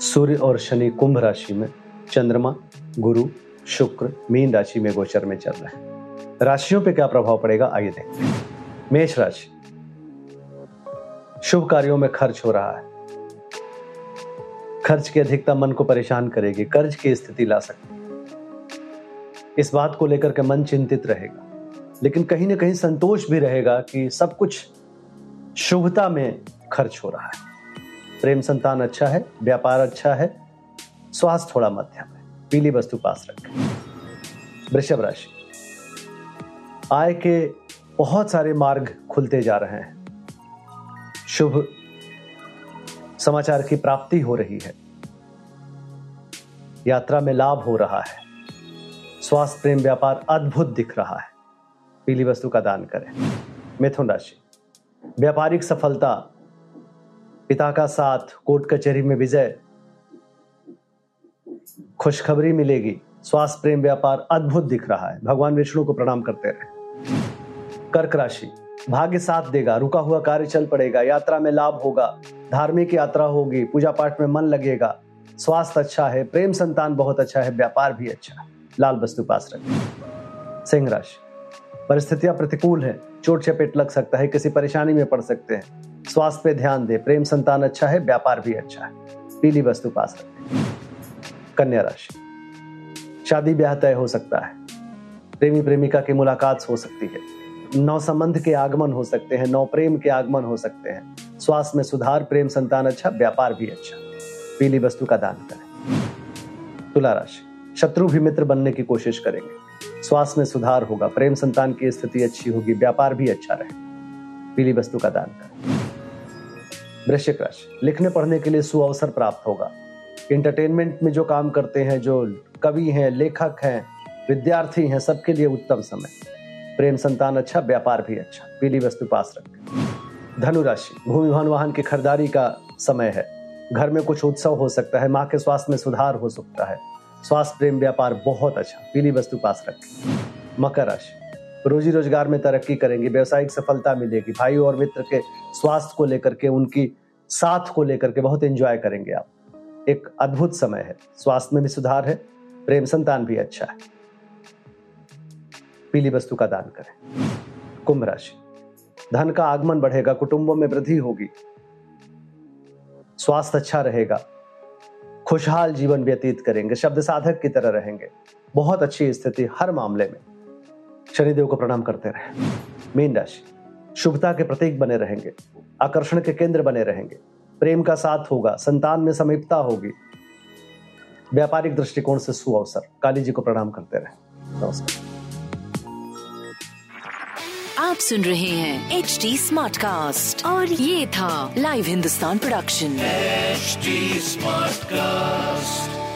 सूर्य और शनि कुंभ राशि में चंद्रमा, गुरु, शुक्र, मीन राशि में गोचर में चल रहे हैं। राशियों पे क्या प्रभाव पड़ेगा, आइए देखते हैं। मेष राशि। शुभ कार्यों में खर्च हो रहा है। खर्च की अधिकता मन को परेशान करेगी, कर्ज की स्थिति ला सकती इस बात को लेकर के मन चिंतित रहेगा। लेकिन कहीं ना कहीं संतोष भी रहेगा कि सब कुछ शुभता में खर्च हो रहा है। प्रेम संतान अच्छा है, व्यापार अच्छा है, स्वास्थ्य थोड़ा मध्यम है, पीली वस्तु पास रखें। वृषभ राशि। आय के बहुत सारे मार्ग खुलते जा रहे हैं। शुभ समाचार की प्राप्ति हो रही है। यात्रा में लाभ हो रहा है। स्वास्थ्य, प्रेम, व्यापार अद्भुत दिख रहा है। पीली वस्तु का दान करें। मिथुन राशि। व्यापारिक सफलता पिता का साथ कोर्ट कचहरी में विजय। खुशखबरी मिलेगी। स्वास्थ्य प्रेम व्यापार अद्भुत दिख रहा है। भगवान विष्णु को प्रणाम करते रहे। कर्क राशि, भाग्य साथ देगा, रुका हुआ कार्य चल पड़ेगा, यात्रा में लाभ होगा, धार्मिक यात्रा होगी पूजा पाठ में मन लगेगा, स्वास्थ्य अच्छा है, प्रेम संतान बहुत अच्छा है, व्यापार भी अच्छा है। लाल वस्तु पास रखें। सिंह राशि, परिस्थितियाँ प्रतिकूल है चोट चपेट लग सकता है, किसी परेशानी में पड़ सकते हैं। स्वास्थ्य पे ध्यान दे, प्रेम संतान अच्छा है, व्यापार भी अच्छा है। पीली वस्तु पास रखें कन्या राशि। शादी ब्याह तय हो सकता है। प्रेमी प्रेमिका की मुलाकात हो सकती है। नौ संबंध के आगमन हो सकते हैं, नौ प्रेम के आगमन हो सकते हैं। स्वास्थ्य में सुधार, प्रेम संतान अच्छा व्यापार भी अच्छा। पीली वस्तु का दान करें। तुला राशि। शत्रु भी मित्र बनने की कोशिश करेंगे। स्वास्थ्य में सुधार होगा, प्रेम संतान की स्थिति अच्छी होगी, व्यापार भी अच्छा रहे। पीली वस्तु का दान करें। वृश्चिक राशि लिखने पढ़ने के लिए सुअवसर प्राप्त होगा। इंटरटेनमेंट में जो काम करते हैं, जो कवि हैं, लेखक हैं, विद्यार्थी हैं, सबके लिए उत्तम समय। प्रेम संतान अच्छा व्यापार भी अच्छा। पीली वस्तु पास रखें। धनुराशि भूमि भवन वाहन की खरीदारी का समय है। घर में कुछ उत्सव हो सकता है, माँ के स्वास्थ्य में सुधार हो सकता है। स्वास्थ्य प्रेम व्यापार बहुत अच्छा। पीली वस्तु पास रखें। मकर राशि रोजी रोज़गार में तरक्की करेंगे, व्यवसायिक सफलता मिलेगी। भाई और मित्र के स्वास्थ्य को लेकर के, उनकी साथ को लेकर के बहुत एंजॉय करेंगे आप। एक अद्भुत समय है। स्वास्थ्य में भी सुधार है, प्रेम संतान भी अच्छा है। पीली वस्तु का दान करें। कुंभ राशि। धन का आगमन बढ़ेगा, कुटुंबों में वृद्धि होगी। स्वास्थ्य अच्छा रहेगा। खुशहाल जीवन व्यतीत करेंगे, शब्द साधक की तरह रहेंगे। बहुत अच्छी स्थिति हर मामले में। शनिदेव को प्रणाम करते रहे। मीन राशि शुभता के प्रतीक बने रहेंगे आकर्षण के केंद्र बने रहेंगे प्रेम का साथ होगा संतान में समीपता होगी। व्यापारिक दृष्टिकोण से सुअवसर काली जी को प्रणाम करते रहे। नमस्कार। आप सुन रहे हैं एच डी स्मार्ट कास्ट और ये था live Hindustan production HD Smartcast.